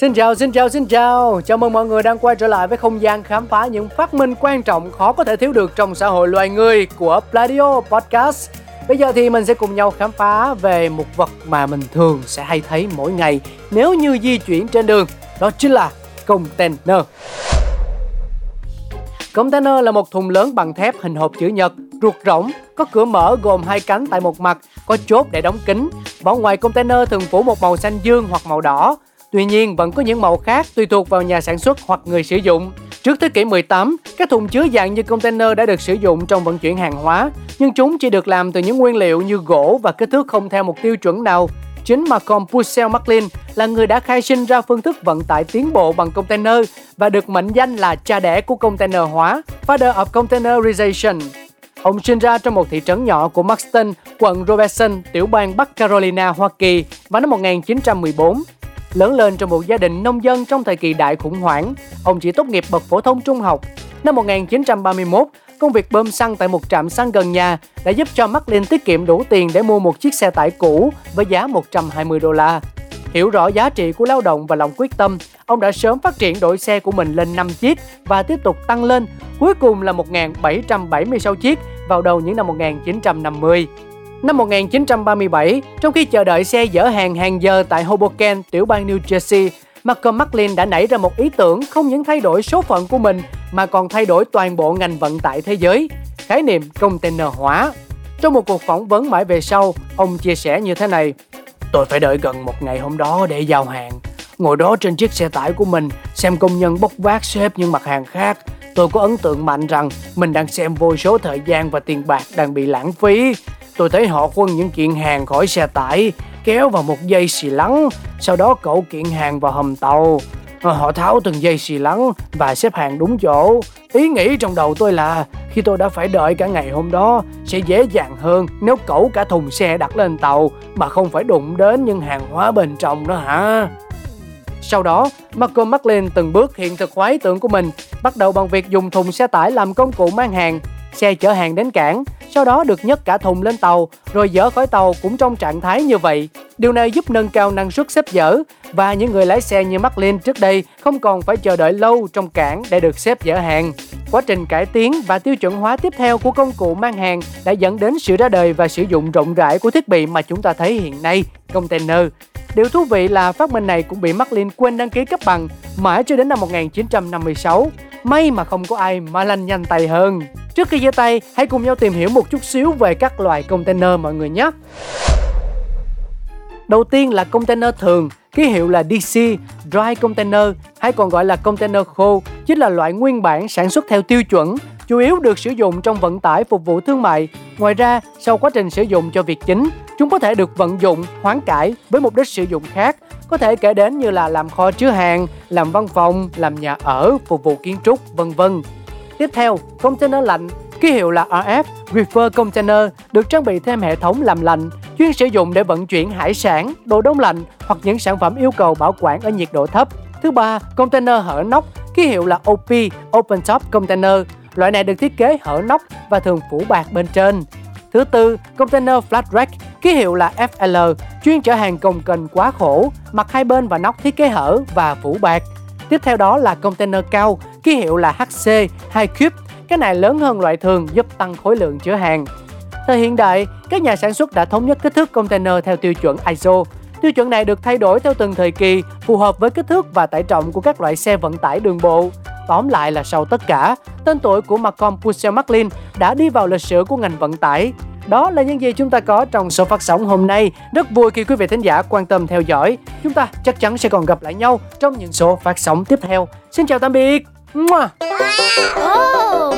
Xin chào, xin chào, xin chào. Chào mừng mọi người đang quay trở lại với không gian khám phá những phát minh quan trọng khó có thể thiếu được trong xã hội loài người của Pladio Podcast. Bây giờ thì mình sẽ cùng nhau khám phá về một vật mà mình thường sẽ hay thấy mỗi ngày nếu như di chuyển trên đường. Đó chính là container. Container là một thùng lớn bằng thép hình hộp chữ nhật, ruột rỗng, có cửa mở gồm hai cánh tại một mặt, có chốt để đóng kín. Vỏ ngoài container thường phủ một màu xanh dương hoặc màu đỏ. Tuy nhiên vẫn có những màu khác tùy thuộc vào nhà sản xuất hoặc người sử dụng. Trước thế kỷ 18, các thùng chứa dạng như container đã được sử dụng trong vận chuyển hàng hóa, nhưng chúng chỉ được làm từ những nguyên liệu như gỗ và kích thước không theo một tiêu chuẩn nào. Chính Malcolm Purcell Maclean là người đã khai sinh ra phương thức vận tải tiến bộ bằng container và được mệnh danh là cha đẻ của container hóa, father of containerization. Ông sinh ra trong một thị trấn nhỏ của Maxton, quận Robeson, tiểu bang Bắc Carolina, Hoa Kỳ vào năm 1914. Lớn lên trong một gia đình nông dân trong thời kỳ đại khủng hoảng, ông chỉ tốt nghiệp bậc phổ thông trung học. Năm 1931, công việc bơm xăng tại một trạm xăng gần nhà đã giúp cho Maclean tiết kiệm đủ tiền để mua một chiếc xe tải cũ với giá 120 đô la. Hiểu rõ giá trị của lao động và lòng quyết tâm, ông đã sớm phát triển đội xe của mình lên 5 chiếc và tiếp tục tăng lên, cuối cùng là 1.776 chiếc vào đầu những năm 1950. Năm 1937, trong khi chờ đợi xe dỡ hàng hàng giờ tại Hoboken, tiểu bang New Jersey, Malcolm McLean đã nảy ra một ý tưởng không những thay đổi số phận của mình mà còn thay đổi toàn bộ ngành vận tải thế giới, khái niệm container hóa. Trong một cuộc phỏng vấn mãi về sau, ông chia sẻ như thế này. Tôi phải đợi gần một ngày hôm đó để giao hàng. Ngồi đó trên chiếc xe tải của mình, xem công nhân bốc vác xếp những mặt hàng khác. Tôi có ấn tượng mạnh rằng mình đang xem vô số thời gian và tiền bạc đang bị lãng phí. Tôi thấy họ quân những kiện hàng khỏi xe tải, kéo vào một dây xì lắng, sau đó cậu kiện hàng vào hầm tàu. Ờ, họ tháo từng dây xì lắng và xếp hàng đúng chỗ. Ý nghĩ trong đầu tôi là khi tôi đã phải đợi cả ngày hôm đó sẽ dễ dàng hơn nếu cẩu cả thùng xe đặt lên tàu mà không phải đụng đến những hàng hóa bên trong đó hả? Sau đó, Malcolm McLean từng bước hiện thực hóa ý tưởng của mình, bắt đầu bằng việc dùng thùng xe tải làm công cụ mang hàng. Xe chở hàng đến cảng, sau đó được nhấc cả thùng lên tàu, rồi dỡ khỏi tàu cũng trong trạng thái như vậy. Điều này giúp nâng cao năng suất xếp dỡ và những người lái xe như McLean trước đây không còn phải chờ đợi lâu trong cảng để được xếp dỡ hàng. Quá trình cải tiến và tiêu chuẩn hóa tiếp theo của công cụ mang hàng đã dẫn đến sự ra đời và sử dụng rộng rãi của thiết bị mà chúng ta thấy hiện nay, container. Điều thú vị là phát minh này cũng bị McLean quên đăng ký cấp bằng mãi cho đến năm 1956. May mà không có ai mà lanh nhanh tay hơn. Trước khi giơ tay, hãy cùng nhau tìm hiểu một chút xíu về các loại container mọi người nhé. Đầu tiên là container thường, ký hiệu là DC, dry container hay còn gọi là container khô, chính là loại nguyên bản sản xuất theo tiêu chuẩn, chủ yếu được sử dụng trong vận tải phục vụ thương mại. Ngoài ra, sau quá trình sử dụng cho việc chính, chúng có thể được vận dụng, hoán cải với mục đích sử dụng khác, có thể kể đến như là làm kho chứa hàng, làm văn phòng, làm nhà ở, phục vụ kiến trúc, vân vân. Tiếp theo, container lạnh, ký hiệu là RF, Reefer Container, được trang bị thêm hệ thống làm lạnh, chuyên sử dụng để vận chuyển hải sản, đồ đông lạnh hoặc những sản phẩm yêu cầu bảo quản ở nhiệt độ thấp. Thứ ba, container hở nóc, ký hiệu là OP, Open Top Container. Loại này được thiết kế hở nóc và thường phủ bạc bên trên. Thứ tư, container flat rack, ký hiệu là FL, chuyên chở hàng cồng kềnh quá khổ, mặt hai bên và nóc thiết kế hở và phủ bạc. Tiếp theo đó là container cao, ký hiệu là HC, 2 cube, cái này lớn hơn loại thường giúp tăng khối lượng chứa hàng. Thời hiện đại, các nhà sản xuất đã thống nhất kích thước container theo tiêu chuẩn ISO. Tiêu chuẩn này được thay đổi theo từng thời kỳ, phù hợp với kích thước và tải trọng của các loại xe vận tải đường bộ. Tóm lại là sau tất cả, tên tuổi của Malcolm Purcell McLean đã đi vào lịch sử của ngành vận tải. Đó là những gì chúng ta có trong số phát sóng hôm nay. Rất vui khi quý vị thính giả quan tâm theo dõi. Chúng ta chắc chắn sẽ còn gặp lại nhau trong những số phát sóng tiếp theo. Xin chào tạm biệt. Mua. Oh,